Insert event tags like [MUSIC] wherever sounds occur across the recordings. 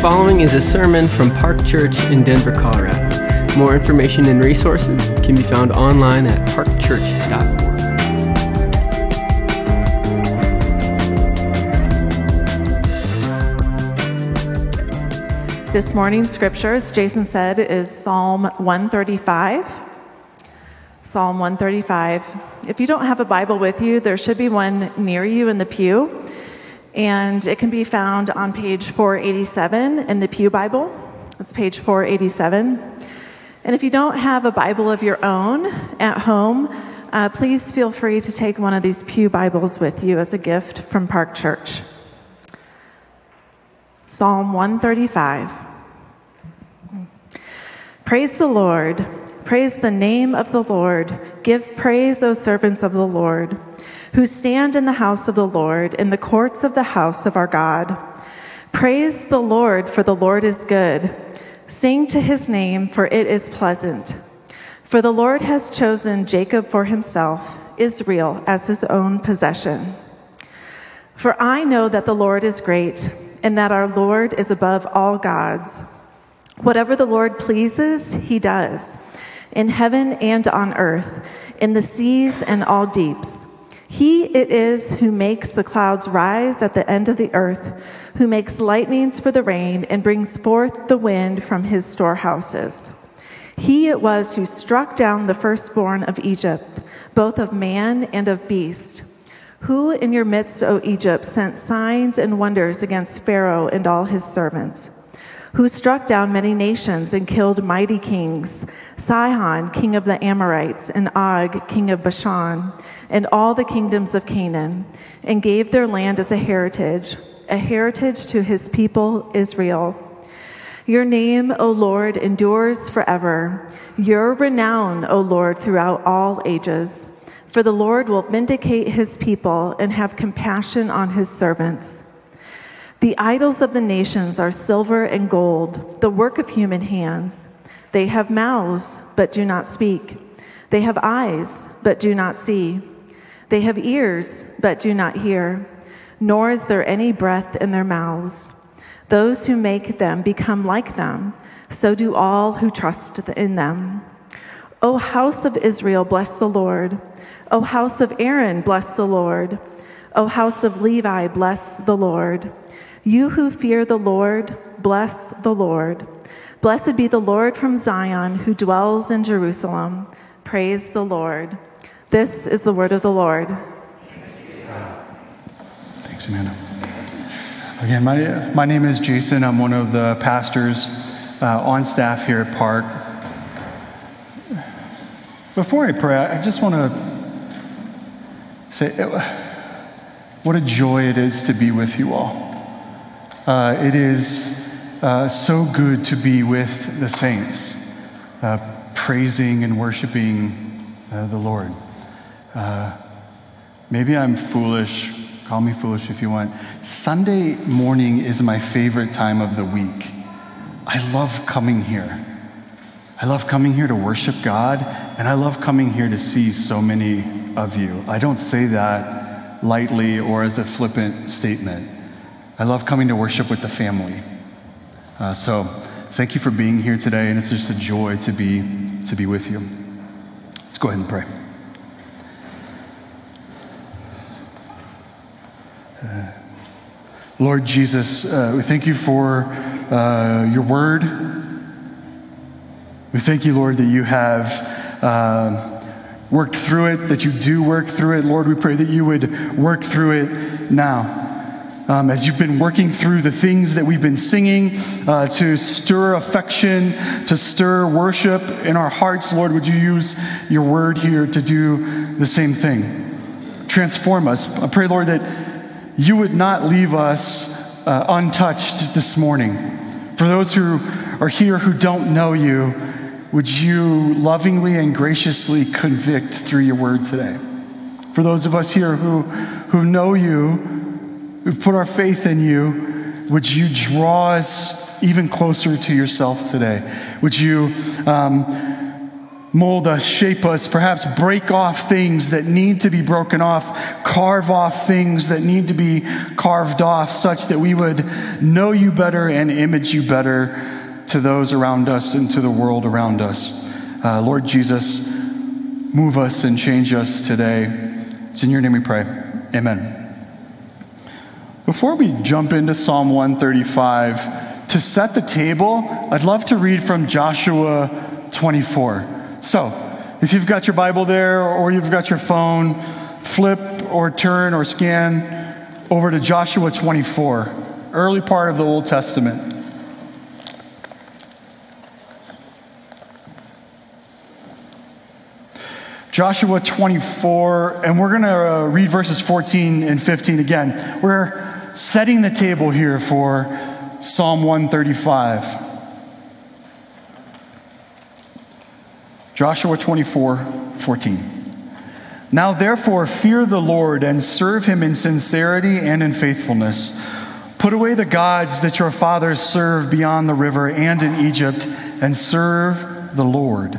Following is a sermon from Park Church in Denver, Colorado. More information and resources can be found online at parkchurch.org. This morning's scripture, as Jason said, is Psalm 135. Psalm 135. If you don't have a Bible with you, there should be one near you in the pew, and it can be found on page 487 in the Pew Bible. It's page 487. And if you don't have a Bible of your own at home, uh, please feel free to take one of these Pew Bibles with you as a gift from Park Church. Psalm 135. Praise the Lord. Praise the name of the Lord. Give praise, O servants of the Lord, who stand in the house of the Lord, in the courts of the house of our God. Praise the Lord, for the Lord is good. Sing to his name, for it is pleasant. For the Lord has chosen Jacob for himself, Israel as his own possession. For I know that the Lord is great and that our Lord is above all gods. Whatever the Lord pleases, he does, in heaven and on earth, in the seas and all deeps. He it is who makes the clouds rise at the end of the earth, who makes lightnings for the rain and brings forth the wind from his storehouses. He it was who struck down the firstborn of Egypt, both of man and of beast. Who in your midst, O Egypt, sent signs and wonders against Pharaoh and all his servants? Who struck down many nations and killed mighty kings, Sihon, king of the Amorites, and Og, king of Bashan, and all the kingdoms of Canaan, and gave their land as a heritage, a heritage to his people Israel. Your name, O Lord, endures forever. Your renown, O Lord, throughout all ages. For the Lord will vindicate his people and have compassion on his servants. The idols of the nations are silver and gold, the work of human hands. They have mouths, but do not speak. They have eyes, but do not see. They have ears, but do not hear, nor is there any breath in their mouths. Those who make them become like them, so do all who trust in them. O house of Israel, bless the Lord. O house of Aaron, bless the Lord. O house of Levi, bless the Lord. You who fear the Lord, bless the Lord. Blessed be the Lord from Zion, who dwells in Jerusalem. Praise the Lord. This is the word of the Lord. Thanks, Amanda. Again, my, my name is Jason. I'm one of the pastors uh, on staff here at Park. Before I pray, I just want to say what a joy it is to be with you all. Uh, it is uh, so good to be with the saints, uh, praising and worshiping uh, the Lord. Uh, maybe I'm foolish. Call me foolish if you want. Sunday morning is my favorite time of the week. I love coming here. I love coming here to worship God, and I love coming here to see so many of you. I don't say that lightly or as a flippant statement. I love coming to worship with the family. Uh, so, thank you for being here today, and it's just a joy to be to be with you. Let's go ahead and pray. Lord Jesus, uh, we thank you for uh, your word. We thank you, Lord, that you have uh, worked through it, that you do work through it. Lord, we pray that you would work through it now. Um, as you've been working through the things that we've been singing uh, to stir affection, to stir worship in our hearts, Lord, would you use your word here to do the same thing? Transform us. I pray, Lord, that you would not leave us uh, untouched this morning. For those who are here who don't know you, would you lovingly and graciously convict through your word today? For those of us here who, who know you, who put our faith in you, would you draw us even closer to yourself today? Would you um, mold us, shape us, perhaps break off things that need to be broken off, carve off things that need to be carved off, such that we would know you better and image you better to those around us and to the world around us. Uh, Lord Jesus, move us and change us today. It's in your name we pray. Amen. Before we jump into Psalm 135, to set the table, I'd love to read from Joshua 24. So, if you've got your Bible there or you've got your phone, flip or turn or scan over to Joshua 24, early part of the Old Testament. Joshua 24, and we're going to uh, read verses 14 and 15 again. We're setting the table here for Psalm 135. Joshua 24, 14. Now therefore, fear the Lord and serve him in sincerity and in faithfulness. Put away the gods that your fathers served beyond the river and in Egypt, and serve the Lord.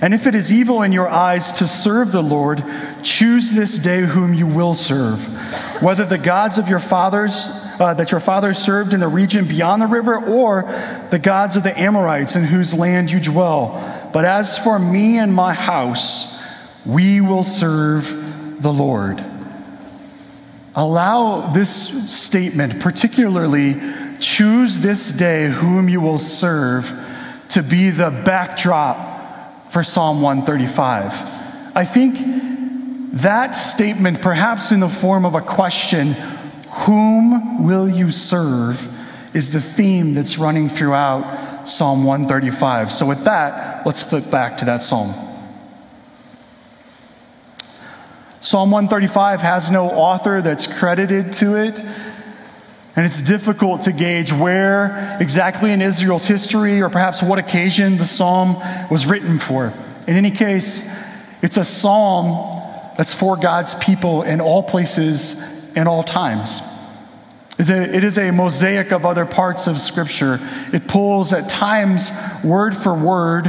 And if it is evil in your eyes to serve the Lord, choose this day whom you will serve, whether the gods of your fathers uh, that your fathers served in the region beyond the river, or the gods of the Amorites in whose land you dwell but as for me and my house, we will serve the Lord. Allow this statement, particularly, choose this day whom you will serve, to be the backdrop for Psalm 135. I think that statement, perhaps in the form of a question, whom will you serve, is the theme that's running throughout Psalm 135. So, with that, let's flip back to that psalm. Psalm 135 has no author that's credited to it. And it's difficult to gauge where exactly in Israel's history or perhaps what occasion the psalm was written for. In any case, it's a psalm that's for God's people in all places and all times. It is a mosaic of other parts of Scripture. It pulls at times word for word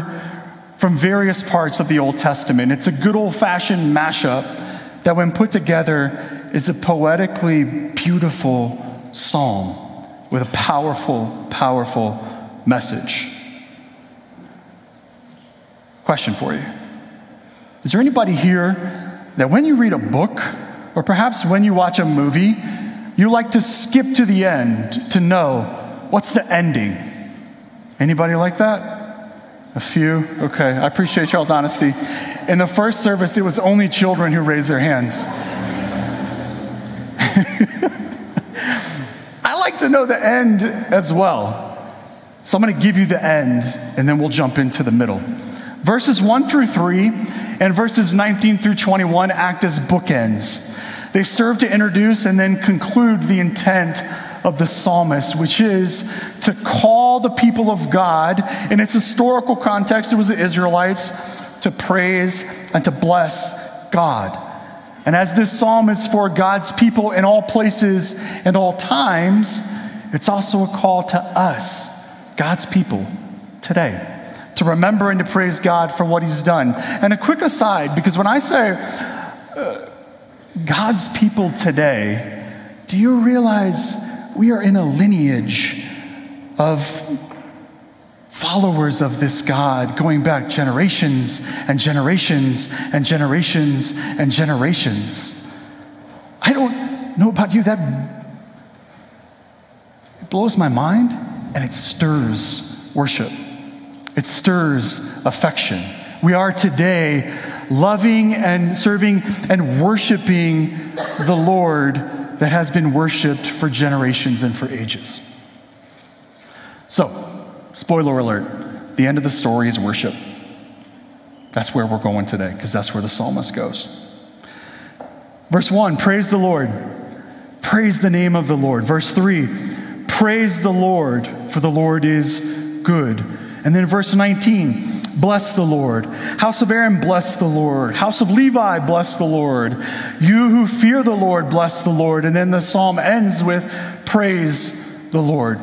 from various parts of the Old Testament. It's a good old fashioned mashup that, when put together, is a poetically beautiful psalm with a powerful, powerful message. Question for you Is there anybody here that when you read a book, or perhaps when you watch a movie, you like to skip to the end to know what's the ending. Anybody like that? A few? Okay, I appreciate y'all's honesty. In the first service, it was only children who raised their hands. [LAUGHS] I like to know the end as well. So I'm going to give you the end, and then we'll jump into the middle. Verses 1 through 3 and verses 19 through 21 act as bookends. They serve to introduce and then conclude the intent of the psalmist, which is to call the people of God, in its historical context, it was the Israelites, to praise and to bless God. And as this psalm is for God's people in all places and all times, it's also a call to us, God's people, today, to remember and to praise God for what He's done. And a quick aside, because when I say, uh, God's people today, do you realize we are in a lineage of followers of this God going back generations and generations and generations and generations? I don't know about you, that it blows my mind and it stirs worship. It stirs affection. We are today loving and serving and worshiping the Lord that has been worshiped for generations and for ages. So, spoiler alert the end of the story is worship. That's where we're going today, because that's where the psalmist goes. Verse 1 Praise the Lord. Praise the name of the Lord. Verse 3 Praise the Lord, for the Lord is good. And then verse 19 bless the Lord. House of Aaron, bless the Lord. House of Levi, bless the Lord. You who fear the Lord, bless the Lord. And then the psalm ends with praise the Lord.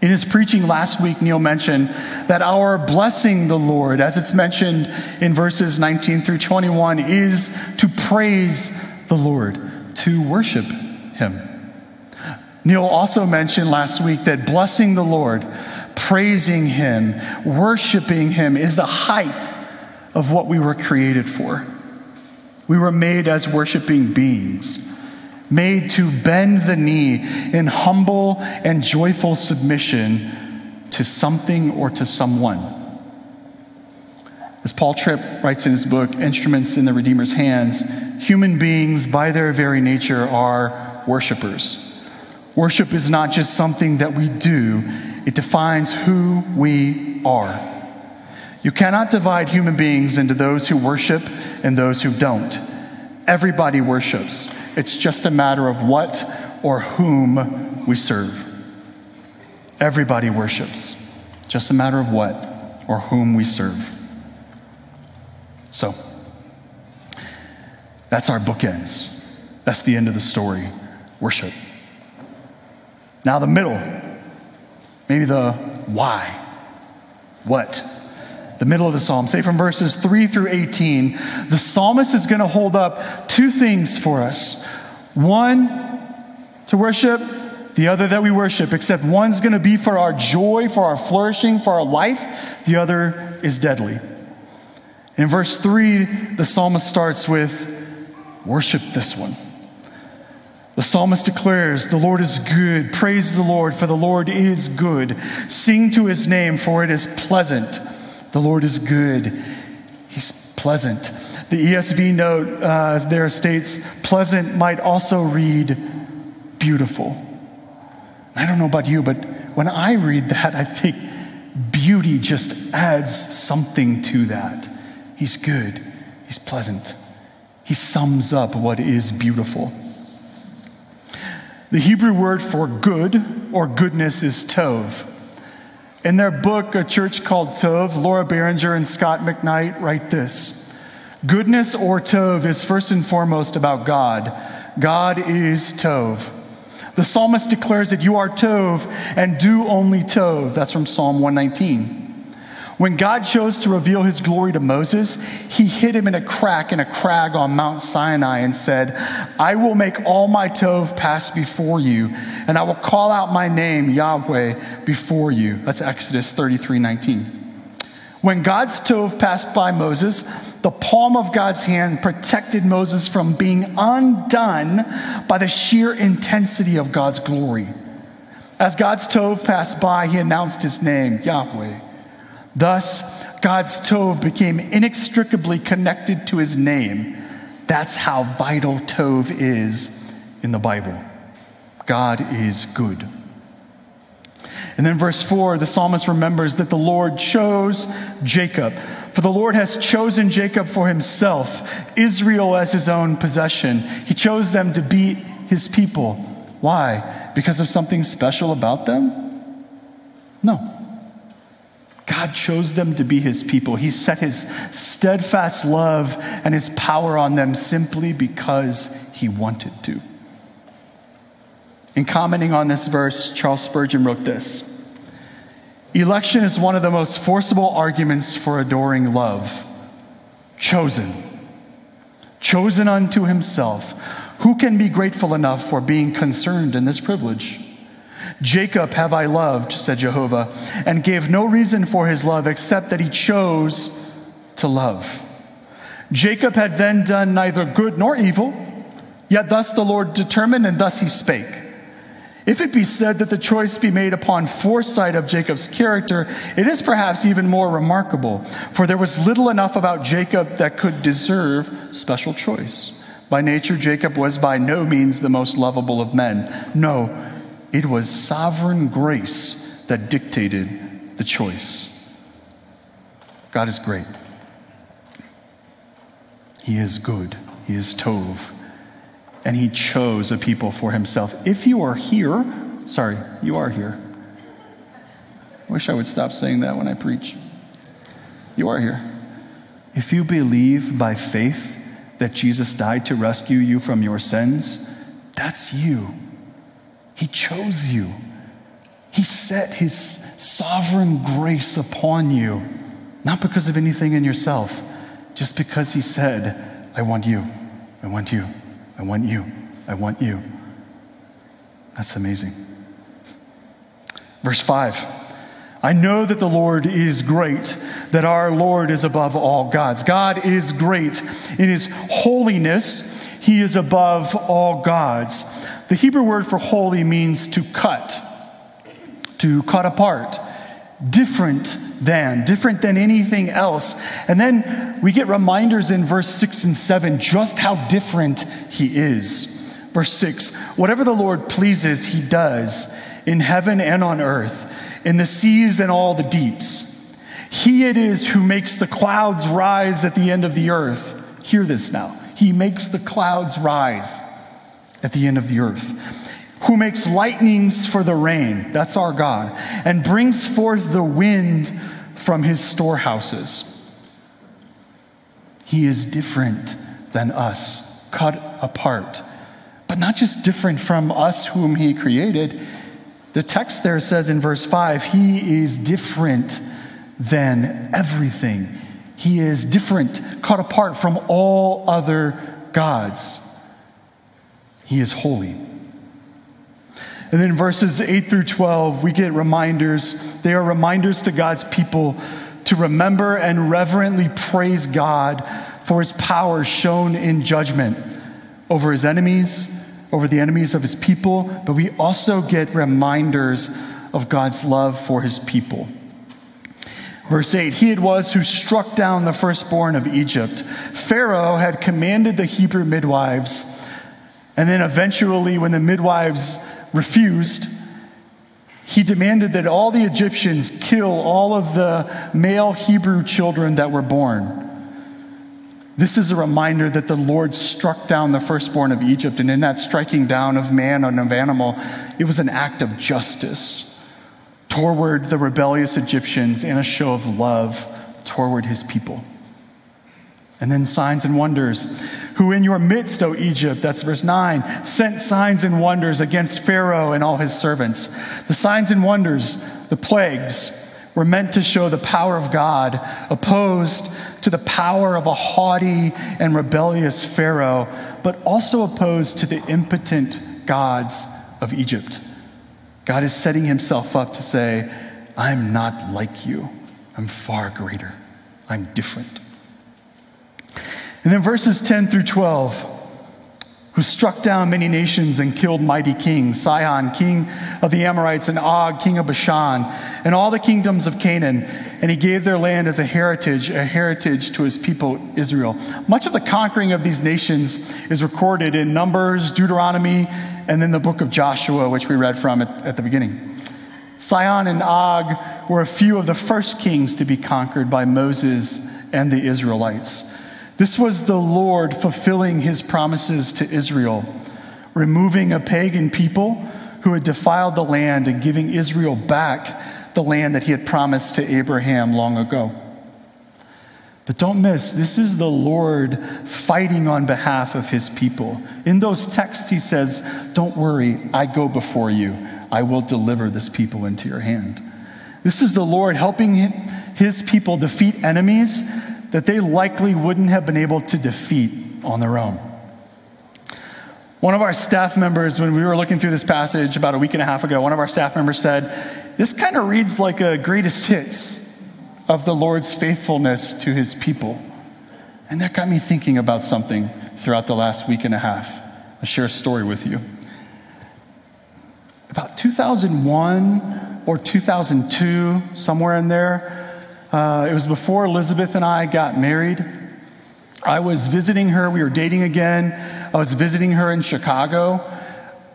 In his preaching last week, Neil mentioned that our blessing the Lord, as it's mentioned in verses 19 through 21, is to praise the Lord, to worship him. Neil also mentioned last week that blessing the Lord, praising him, worshiping him is the height of what we were created for. We were made as worshiping beings made to bend the knee in humble and joyful submission to something or to someone. As Paul Tripp writes in his book, Instruments in the Redeemer's Hands, human beings, by their very nature, are worshipers. Worship is not just something that we do, it defines who we are. You cannot divide human beings into those who worship and those who don't. Everybody worships. It's just a matter of what or whom we serve. Everybody worships. Just a matter of what or whom we serve. So, that's our bookends. That's the end of the story worship. Now, the middle, maybe the why. What? The middle of the psalm, say from verses 3 through 18, the psalmist is going to hold up two things for us. One to worship, the other that we worship, except one's going to be for our joy, for our flourishing, for our life, the other is deadly. In verse 3, the psalmist starts with, Worship this one. The psalmist declares, The Lord is good. Praise the Lord, for the Lord is good. Sing to his name, for it is pleasant. The Lord is good. He's pleasant. The ESV note uh, there states, pleasant might also read beautiful. I don't know about you, but when I read that, I think beauty just adds something to that. He's good, he's pleasant, he sums up what is beautiful. The Hebrew word for good or goodness is tov. In their book, A Church Called Tov, Laura Barringer and Scot McKnight write this Goodness or Tov is first and foremost about God. God is Tov. The psalmist declares that you are Tov and do only Tov. That's from Psalm 119. When God chose to reveal his glory to Moses, he hid him in a crack in a crag on Mount Sinai and said, I will make all my Tov pass before you, and I will call out my name, Yahweh, before you. That's Exodus 33 19. When God's Tov passed by Moses, the palm of God's hand protected Moses from being undone by the sheer intensity of God's glory. As God's Tov passed by, he announced his name, Yahweh. Thus, God's Tov became inextricably connected to his name. That's how vital Tov is in the Bible. God is good. And then, verse 4, the psalmist remembers that the Lord chose Jacob. For the Lord has chosen Jacob for himself, Israel as his own possession. He chose them to be his people. Why? Because of something special about them? No. God chose them to be his people. He set his steadfast love and his power on them simply because he wanted to. In commenting on this verse, Charles Spurgeon wrote this Election is one of the most forcible arguments for adoring love. Chosen. Chosen unto himself. Who can be grateful enough for being concerned in this privilege? Jacob have I loved, said Jehovah, and gave no reason for his love except that he chose to love. Jacob had then done neither good nor evil, yet thus the Lord determined, and thus he spake. If it be said that the choice be made upon foresight of Jacob's character, it is perhaps even more remarkable, for there was little enough about Jacob that could deserve special choice. By nature, Jacob was by no means the most lovable of men. No, it was sovereign grace that dictated the choice. God is great. He is good. He is Tov and he chose a people for himself. If you are here, sorry, you are here. I wish I would stop saying that when I preach. You are here. If you believe by faith that Jesus died to rescue you from your sins, that's you. He chose you. He set his sovereign grace upon you, not because of anything in yourself, just because he said, I want you, I want you, I want you, I want you. That's amazing. Verse 5 I know that the Lord is great, that our Lord is above all gods. God is great in his holiness, he is above all gods. The Hebrew word for holy means to cut, to cut apart, different than, different than anything else. And then we get reminders in verse 6 and 7 just how different he is. Verse 6 Whatever the Lord pleases, he does in heaven and on earth in the seas and all the deeps. He it is who makes the clouds rise at the end of the earth. Hear this now. He makes the clouds rise at the end of the earth. Who makes lightnings for the rain, that's our God, and brings forth the wind from his storehouses. He is different than us, cut apart, but not just different from us whom he created the text there says in verse 5 He is different than everything. He is different, cut apart from all other gods. He is holy. And then verses 8 through 12, we get reminders. They are reminders to God's people to remember and reverently praise God for his power shown in judgment over his enemies over the enemies of his people, but we also get reminders of God's love for his people. Verse 8 He it was who struck down the firstborn of Egypt. Pharaoh had commanded the Hebrew midwives, and then eventually, when the midwives refused, he demanded that all the Egyptians kill all of the male Hebrew children that were born. This is a reminder that the Lord struck down the firstborn of Egypt, and in that striking down of man and of animal, it was an act of justice toward the rebellious Egyptians and a show of love toward his people. And then signs and wonders, who in your midst, O Egypt, that's verse 9, sent signs and wonders against Pharaoh and all his servants. The signs and wonders, the plagues, were meant to show the power of God opposed to the power of a haughty and rebellious Pharaoh, but also opposed to the impotent gods of Egypt. God is setting himself up to say, I'm not like you. I'm far greater. I'm different. And then verses 10 through 12 who struck down many nations and killed mighty kings Sihon, king of the Amorites, and Og, king of Bashan, and all the kingdoms of Canaan. And he gave their land as a heritage, a heritage to his people Israel. Much of the conquering of these nations is recorded in Numbers, Deuteronomy, and then the book of Joshua, which we read from at, at the beginning. Sihon and Og were a few of the first kings to be conquered by Moses and the Israelites. This was the Lord fulfilling his promises to Israel, removing a pagan people who had defiled the land and giving Israel back the land that he had promised to Abraham long ago. But don't miss, this is the Lord fighting on behalf of his people. In those texts, he says, Don't worry, I go before you. I will deliver this people into your hand. This is the Lord helping his people defeat enemies that they likely wouldn't have been able to defeat on their own. One of our staff members, when we were looking through this passage about a week and a half ago, one of our staff members said, This kind of reads like a greatest hits of the Lord's faithfulness to his people. And that got me thinking about something throughout the last week and a half. I'll share a story with you. About 2001 or 2002, somewhere in there, uh, it was before Elizabeth and I got married. I was visiting her. We were dating again. I was visiting her in Chicago.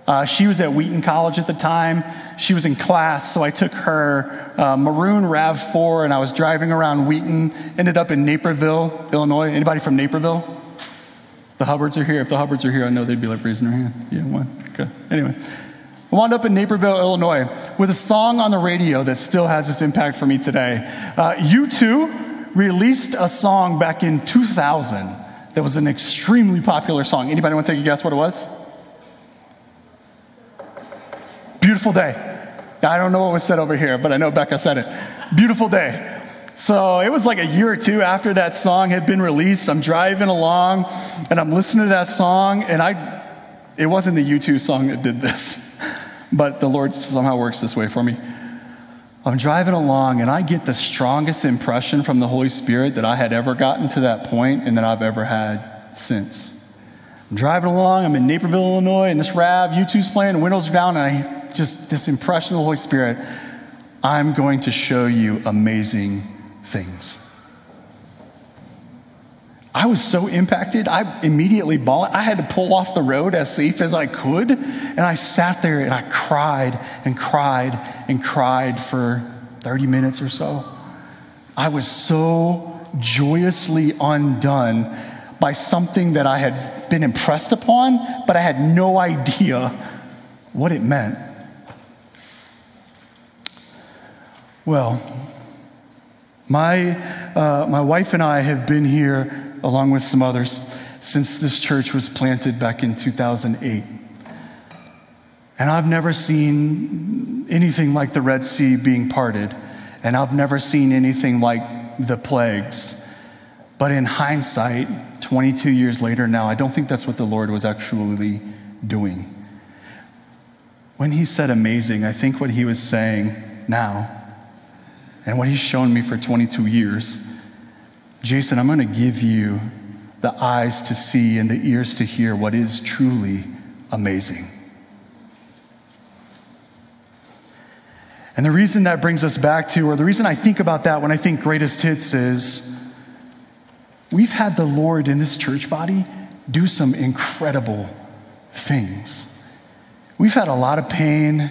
Uh, she was at Wheaton College at the time. She was in class, so I took her uh, maroon RAV4 and I was driving around Wheaton. Ended up in Naperville, Illinois. Anybody from Naperville? The Hubbards are here. If the Hubbards are here, I know they'd be like raising their hand. Yeah, one. Okay. Anyway, I wound up in Naperville, Illinois, with a song on the radio that still has this impact for me today. Uh, U2 released a song back in 2000 that was an extremely popular song. Anybody want to take a guess what it was? Beautiful Day. I don't know what was said over here, but I know Becca said it. Beautiful day. So it was like a year or two after that song had been released. I'm driving along and I'm listening to that song, and I, it wasn't the U2 song that did this, [LAUGHS] but the Lord somehow works this way for me. I'm driving along and I get the strongest impression from the Holy Spirit that I had ever gotten to that point and that I've ever had since. I'm driving along, I'm in Naperville, Illinois, and this rap, U2's playing, windows are down, and I just, this impression of the Holy Spirit, I'm going to show you amazing things. I was so impacted, I immediately bawled. I had to pull off the road as safe as I could. And I sat there and I cried and cried and cried for 30 minutes or so. I was so joyously undone by something that I had been impressed upon, but I had no idea what it meant. Well, my, uh, my wife and I have been here, along with some others, since this church was planted back in 2008. And I've never seen anything like the Red Sea being parted, and I've never seen anything like the plagues. But in hindsight, 22 years later now, I don't think that's what the Lord was actually doing. When he said amazing, I think what he was saying now and what he's shown me for 22 years. Jason, I'm going to give you the eyes to see and the ears to hear what is truly amazing. And the reason that brings us back to, or the reason I think about that when I think greatest hits is we've had the Lord in this church body do some incredible things. We've had a lot of pain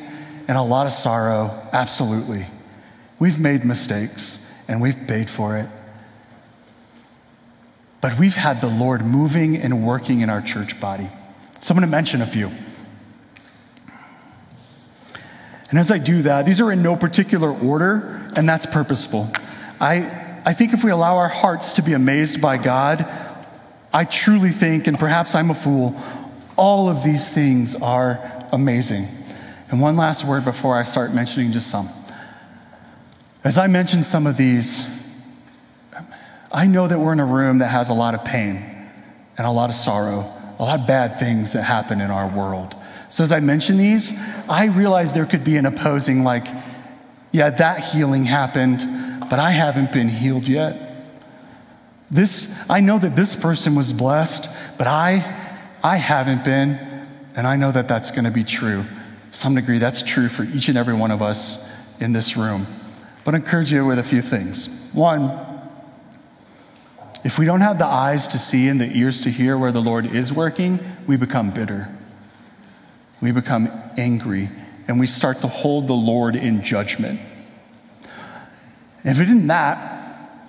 and a lot of sorrow, absolutely. We've made mistakes and we've paid for it. But we've had the Lord moving and working in our church body. So I'm going to mention a few. And as I do that, these are in no particular order, and that's purposeful. I, I think if we allow our hearts to be amazed by God, I truly think, and perhaps I'm a fool, all of these things are amazing. And one last word before I start mentioning just some. As I mentioned some of these, I know that we're in a room that has a lot of pain and a lot of sorrow, a lot of bad things that happen in our world. So as I mention these, I realize there could be an opposing, like, yeah, that healing happened, but I haven't been healed yet. This, I know that this person was blessed, but I, I haven't been, and I know that that's going to be true. Some degree, that's true for each and every one of us in this room. But I encourage you with a few things. One, if we don't have the eyes to see and the ears to hear where the Lord is working, we become bitter. We become angry and we start to hold the Lord in judgment. If it isn't that,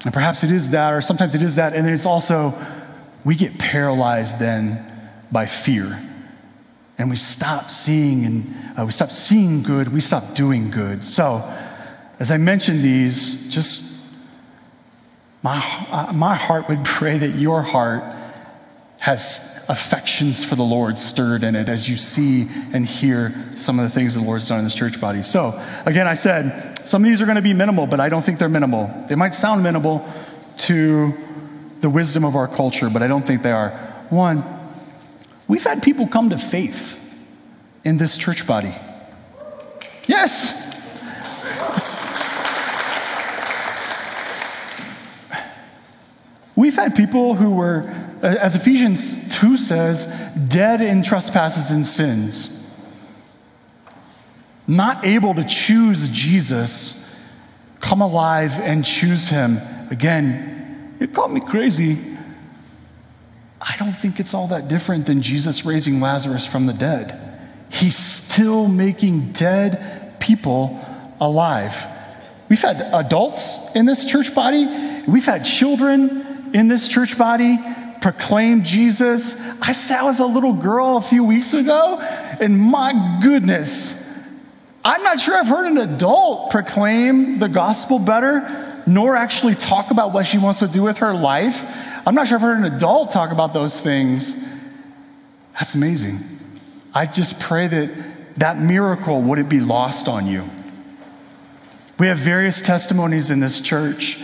and perhaps it is that, or sometimes it is that, and then it's also, we get paralyzed then by fear. And we stop seeing and uh, we stop seeing good, we stop doing good. So, as I mention these, just my, uh, my heart would pray that your heart has affections for the Lord stirred in it as you see and hear some of the things the Lord's done in this church body. So, again, I said some of these are going to be minimal, but I don't think they're minimal. They might sound minimal to the wisdom of our culture, but I don't think they are. One, we've had people come to faith in this church body. Yes, We've had people who were, uh, as Ephesians 2 says, dead in trespasses and sins, not able to choose Jesus, come alive and choose him. Again, you call me crazy. I don't think it's all that different than Jesus raising Lazarus from the dead. He's still making dead people alive. We've had adults in this church body, we've had children in this church body proclaim Jesus. I sat with a little girl a few weeks ago, and my goodness, I'm not sure I've heard an adult proclaim the gospel better, nor actually talk about what she wants to do with her life. I'm not sure I've heard an adult talk about those things. That's amazing. I just pray that that miracle wouldn't be lost on you. We have various testimonies in this church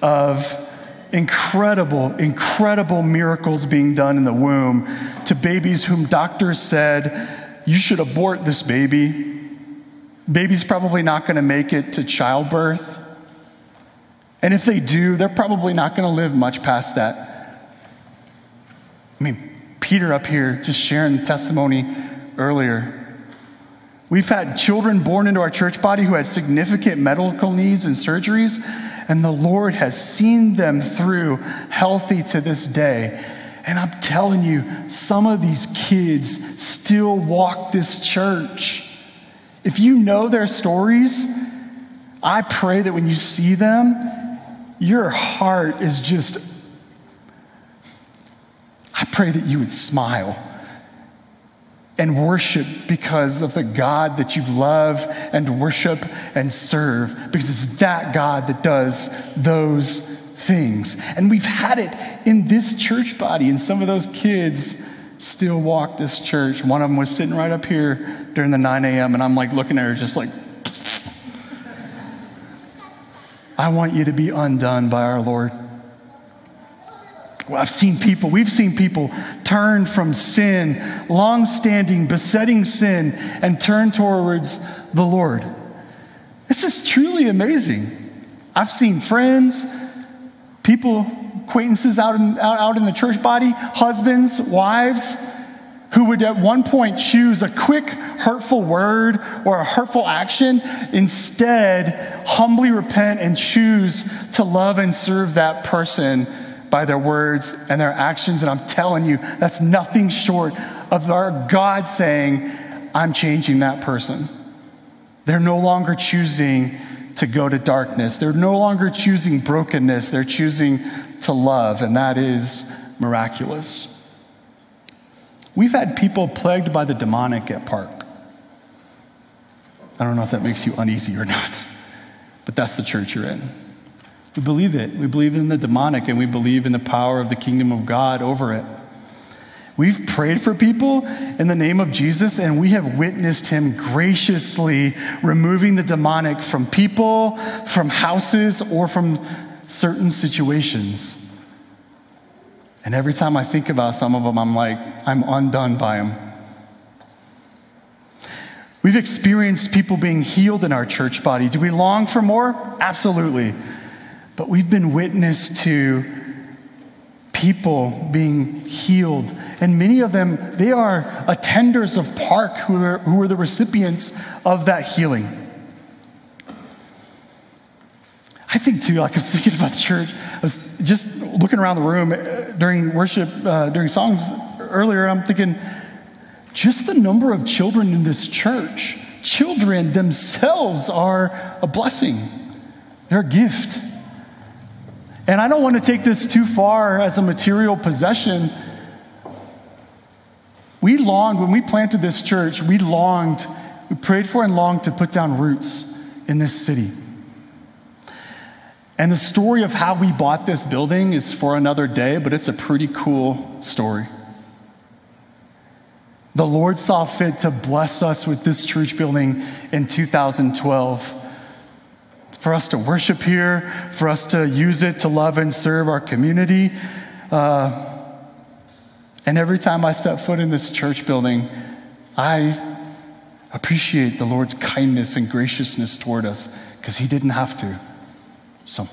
of incredible, incredible miracles being done in the womb to babies whom doctors said, You should abort this baby. Baby's probably not going to make it to childbirth. And if they do, they're probably not going to live much past that. I mean, Peter up here just sharing testimony earlier. We've had children born into our church body who had significant medical needs and surgeries, and the Lord has seen them through healthy to this day. And I'm telling you, some of these kids still walk this church. If you know their stories, I pray that when you see them, your heart is just, I pray that you would smile and worship because of the God that you love and worship and serve, because it's that God that does those things. And we've had it in this church body, and some of those kids still walk this church. One of them was sitting right up here during the 9 a.m., and I'm like looking at her, just like, I want you to be undone by our Lord. Well, I've seen people, we've seen people turn from sin, long standing, besetting sin, and turn towards the Lord. This is truly amazing. I've seen friends, people, acquaintances out in, out, out in the church body, husbands, wives, who would at one point choose a quick, hurtful word or a hurtful action, instead, humbly repent and choose to love and serve that person by their words and their actions. And I'm telling you, that's nothing short of our God saying, I'm changing that person. They're no longer choosing to go to darkness. They're no longer choosing brokenness. They're choosing to love, and that is miraculous. We've had people plagued by the demonic at Park. I don't know if that makes you uneasy or not, but that's the church you're in. We believe it. We believe in the demonic and we believe in the power of the kingdom of God over it. We've prayed for people in the name of Jesus, and we have witnessed him graciously removing the demonic from people, from houses, or from certain situations. And every time I think about some of them, I'm like, I'm undone by them. We've experienced people being healed in our church body. Do we long for more? Absolutely. But we've been witness to people being healed. And many of them, they are attenders of Park who are, who are the recipients of that healing. I think too, like I was thinking about the church, I was just looking around the room uh, during worship, uh, during songs earlier, I'm thinking, just the number of children in this church, children themselves are a blessing, they're a gift. And I don't want to take this too far as a material possession. We longed, when we planted this church, we longed, we prayed for and longed to put down roots in this city. And the story of how we bought this building is for another day, but it's a pretty cool story. The Lord saw fit to bless us with this church building in 2012 for us to worship here, for us to use it to love and serve our community. Uh, and every time I step foot in this church building, I appreciate the Lord's kindness and graciousness toward us because He didn't have to. So,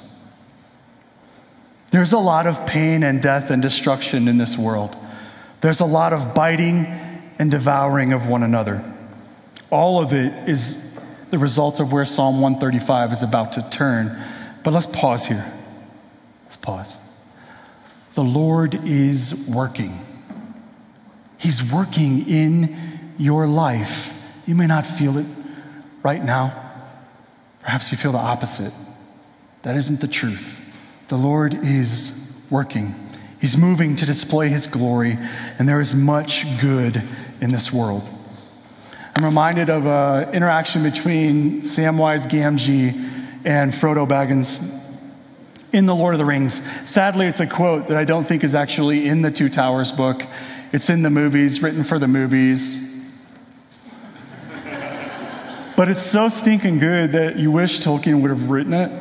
there's a lot of pain and death and destruction in this world. There's a lot of biting and devouring of one another. All of it is the result of where Psalm 135 is about to turn. But let's pause here. Let's pause. The Lord is working. He's working in your life. You may not feel it right now. Perhaps you feel the opposite. That isn't the truth. The Lord is working. He's moving to display his glory, and there is much good in this world. I'm reminded of an interaction between Samwise Gamgee and Frodo Baggins in The Lord of the Rings. Sadly, it's a quote that I don't think is actually in the Two Towers book. It's in the movies, written for the movies. but it's so stinking good that you wish Tolkien would have written it.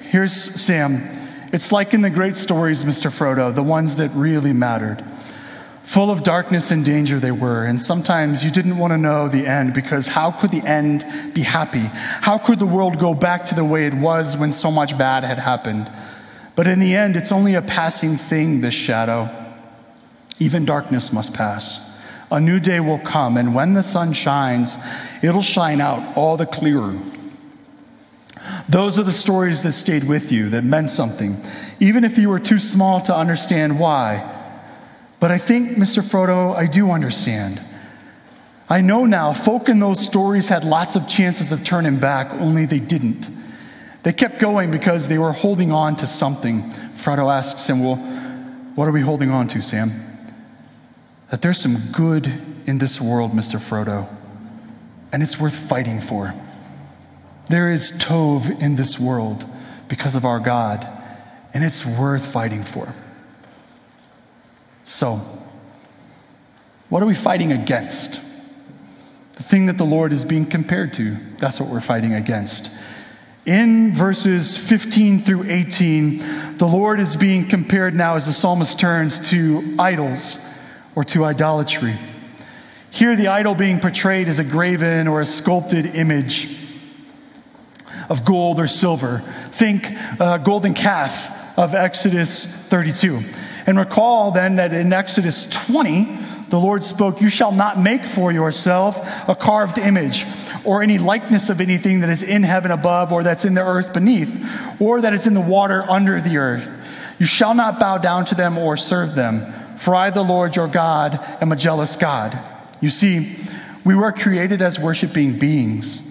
Here's Sam. It's like in the great stories, Mr. Frodo, the ones that really mattered. Full of darkness and danger they were, and sometimes you didn't want to know the end because how could the end be happy? How could the world go back to the way it was when so much bad had happened? But in the end, it's only a passing thing, this shadow. Even darkness must pass. A new day will come, and when the sun shines, it'll shine out all the clearer. Those are the stories that stayed with you, that meant something, even if you were too small to understand why. But I think, Mr. Frodo, I do understand. I know now folk in those stories had lots of chances of turning back, only they didn't. They kept going because they were holding on to something. Frodo asks him, Well, what are we holding on to, Sam? That there's some good in this world, Mr. Frodo, and it's worth fighting for. There is Tov in this world because of our God, and it's worth fighting for. So, what are we fighting against? The thing that the Lord is being compared to, that's what we're fighting against. In verses 15 through 18, the Lord is being compared now as the psalmist turns to idols or to idolatry. Here, the idol being portrayed is a graven or a sculpted image of gold or silver. Think uh, golden calf of Exodus 32. And recall then that in Exodus 20, the Lord spoke, You shall not make for yourself a carved image or any likeness of anything that is in heaven above or that's in the earth beneath or that is in the water under the earth. You shall not bow down to them or serve them, for I, the Lord your God, am a jealous God. You see, we were created as worshiping beings.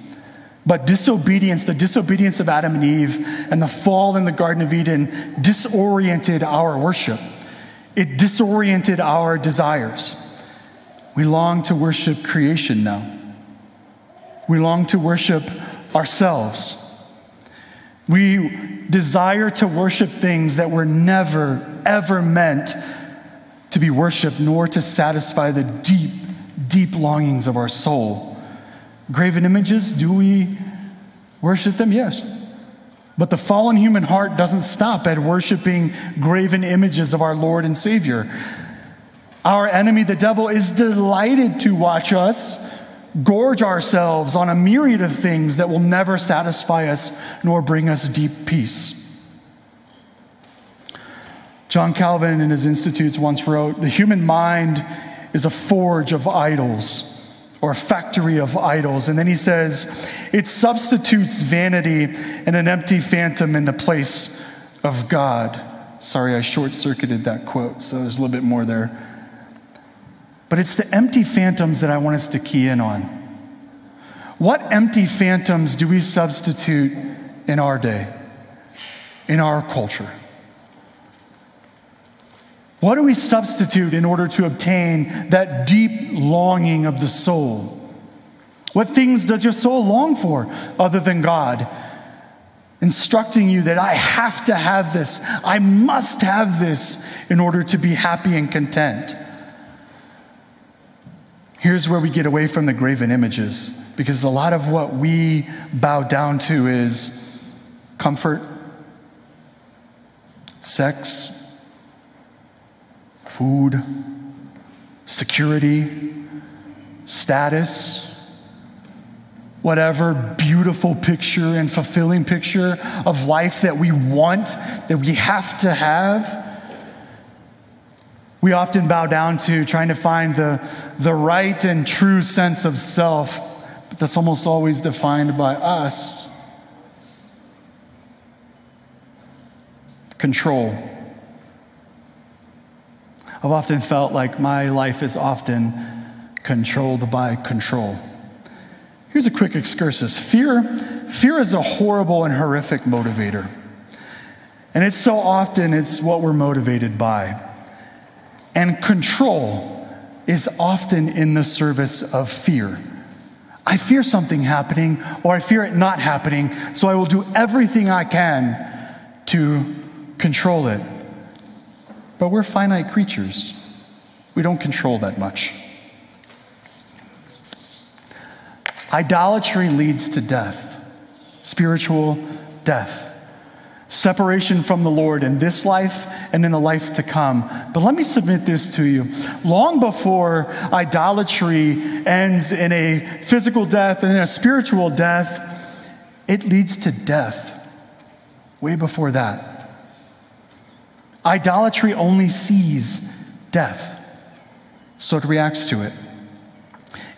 But disobedience, the disobedience of Adam and Eve and the fall in the Garden of Eden disoriented our worship. It disoriented our desires. We long to worship creation now. We long to worship ourselves. We desire to worship things that were never, ever meant to be worshiped, nor to satisfy the deep, deep longings of our soul. Graven images, do we worship them? Yes. But the fallen human heart doesn't stop at worshiping graven images of our Lord and Savior. Our enemy, the devil, is delighted to watch us gorge ourselves on a myriad of things that will never satisfy us nor bring us deep peace. John Calvin, in his Institutes, once wrote The human mind is a forge of idols or factory of idols. And then he says, it substitutes vanity and an empty phantom in the place of God. Sorry, I short circuited that quote, so there's a little bit more there. But it's the empty phantoms that I want us to key in on. What empty phantoms do we substitute in our day, in our culture? What do we substitute in order to obtain that deep longing of the soul? What things does your soul long for other than God? Instructing you that I have to have this, I must have this in order to be happy and content. Here's where we get away from the graven images because a lot of what we bow down to is comfort, sex, food, security, status, whatever beautiful picture and fulfilling picture of life that we want, that we have to have. We often bow down to trying to find the, the right and true sense of self, but that's almost always defined by us. Control. I've often felt like my life is often controlled by control. Here's a quick excursus. Fear, fear is a horrible and horrific motivator. And it's so often it's what we're motivated by. And control is often in the service of fear. I fear something happening or I fear it not happening, so I will do everything I can to control it. But we're finite creatures. We don't control that much. Idolatry leads to death, spiritual death, separation from the Lord in this life and in the life to come. But let me submit this to you. Long before idolatry ends in a physical death and in a spiritual death, it leads to death. Way before that. Idolatry only sees death, so it reacts to it.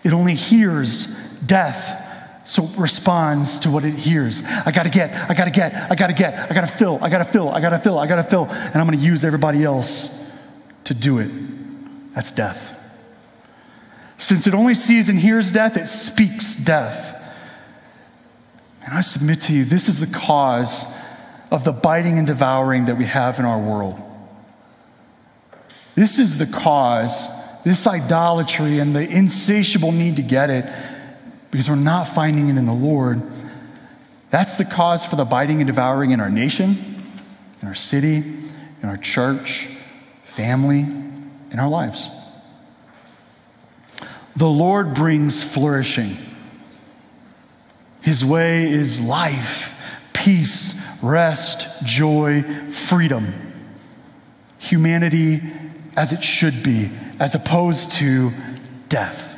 It only hears death, so it responds to what it hears. I gotta get, I gotta get, I gotta get, I gotta fill, I gotta fill, I gotta fill, I gotta fill, and I'm gonna use everybody else to do it. That's death. Since it only sees and hears death, it speaks death. And I submit to you, this is the cause of the biting and devouring that we have in our world. This is the cause, this idolatry and the insatiable need to get it because we're not finding it in the Lord. That's the cause for the biting and devouring in our nation, in our city, in our church, family, in our lives. The Lord brings flourishing. His way is life, peace, rest, joy, freedom. Humanity as it should be, as opposed to death.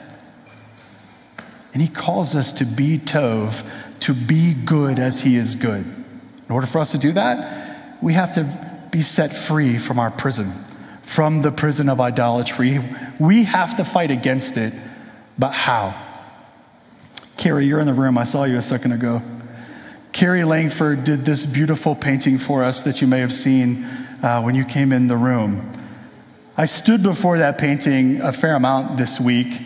And he calls us to be Tov, to be good as he is good. In order for us to do that, we have to be set free from our prison, from the prison of idolatry. We have to fight against it, but how? Carrie, you're in the room. I saw you a second ago. Carrie Langford did this beautiful painting for us that you may have seen uh, when you came in the room. I stood before that painting a fair amount this week,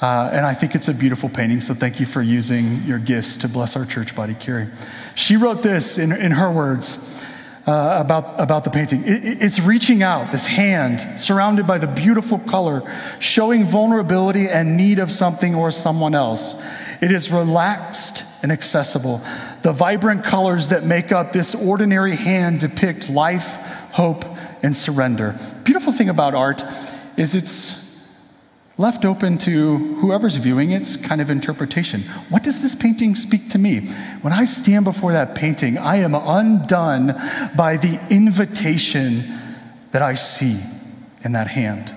uh, and I think it's a beautiful painting, so thank you for using your gifts to bless our church body, Carrie. She wrote this in, in her words. Uh, about, about the painting. It, it's reaching out, this hand surrounded by the beautiful color, showing vulnerability and need of something or someone else. It is relaxed and accessible. The vibrant colors that make up this ordinary hand depict life, hope, and surrender. Beautiful thing about art is it's left open to whoever's viewing its kind of interpretation. What does this painting speak to me? When I stand before that painting, I am undone by the invitation that I see in that hand.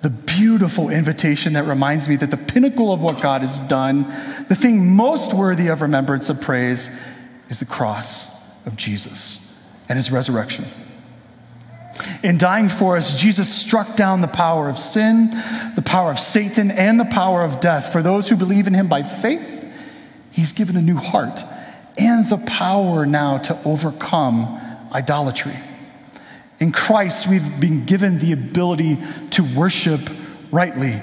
The beautiful invitation that reminds me that the pinnacle of what God has done, the thing most worthy of remembrance of praise, is the cross of Jesus and his resurrection. In dying for us, Jesus struck down the power of sin, the power of Satan, and the power of death. For those who believe in him by faith, he's given a new heart and the power now to overcome idolatry. In Christ, we've been given the ability to worship rightly,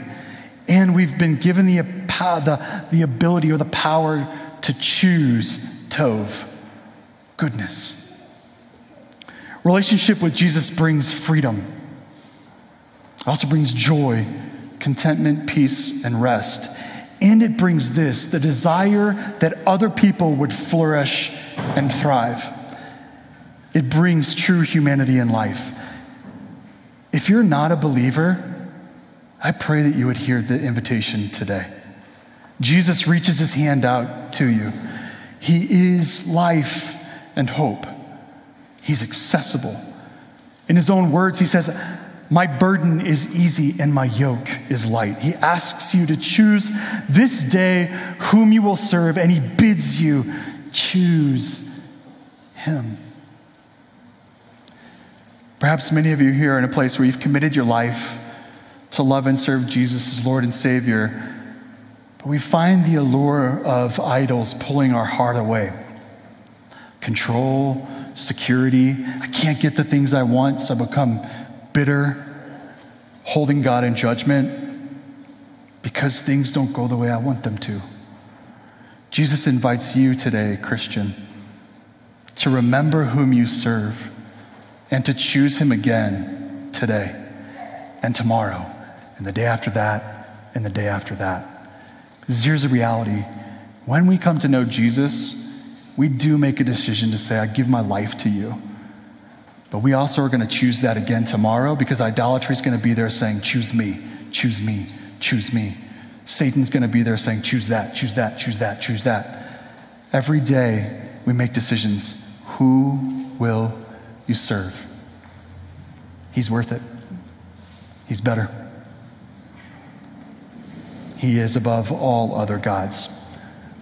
and we've been given the, the, the ability or the power to choose Tov, goodness. Relationship with Jesus brings freedom. It also brings joy, contentment, peace, and rest. And it brings this the desire that other people would flourish and thrive. It brings true humanity in life. If you're not a believer, I pray that you would hear the invitation today. Jesus reaches his hand out to you. He is life and hope. He's accessible. In his own words, he says, My burden is easy and my yoke is light. He asks you to choose this day whom you will serve, and he bids you choose him. Perhaps many of you here are in a place where you've committed your life to love and serve Jesus as Lord and Savior, but we find the allure of idols pulling our heart away. Control, security. I can't get the things I want, so I become bitter, holding God in judgment because things don't go the way I want them to. Jesus invites you today, Christian, to remember whom you serve and to choose him again today and tomorrow and the day after that and the day after that. Because here's the reality when we come to know Jesus, we do make a decision to say, I give my life to you. But we also are going to choose that again tomorrow because idolatry is going to be there saying, Choose me, choose me, choose me, Satan's going to be there saying, choose that, choose that, choose that, choose that. Every day we make decisions. Who will you serve? He's worth it. He's better. He is above all other gods.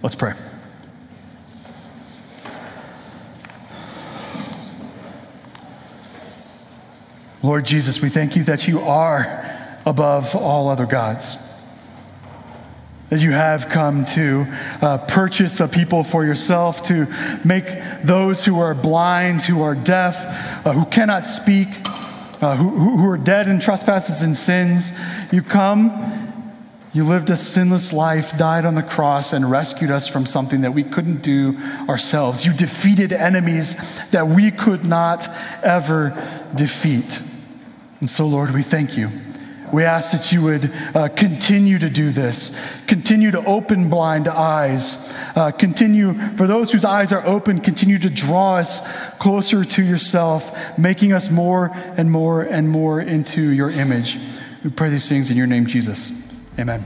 Let's pray. Lord Jesus, we thank you that you are above all other gods. That you have come to uh, purchase a people for yourself, to make those who are blind, who are deaf, uh, who cannot speak, uh, who, who are dead in trespasses and sins. You come, you lived a sinless life, died on the cross, and rescued us from something that we couldn't do ourselves. You defeated enemies that we could not ever defeat. And so, Lord, we thank you. We ask that you would uh, continue to do this, continue to open blind eyes, uh, continue, for those whose eyes are open, continue to draw us closer to yourself, making us more and more and more into your image. We pray these things in your name, Jesus. Amen.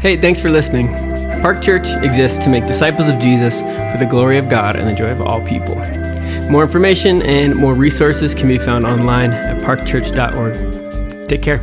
Hey, thanks for listening. Park Church exists to make disciples of Jesus for the glory of God and the joy of all people. More information and more resources can be found online at parkchurch.org. Take care.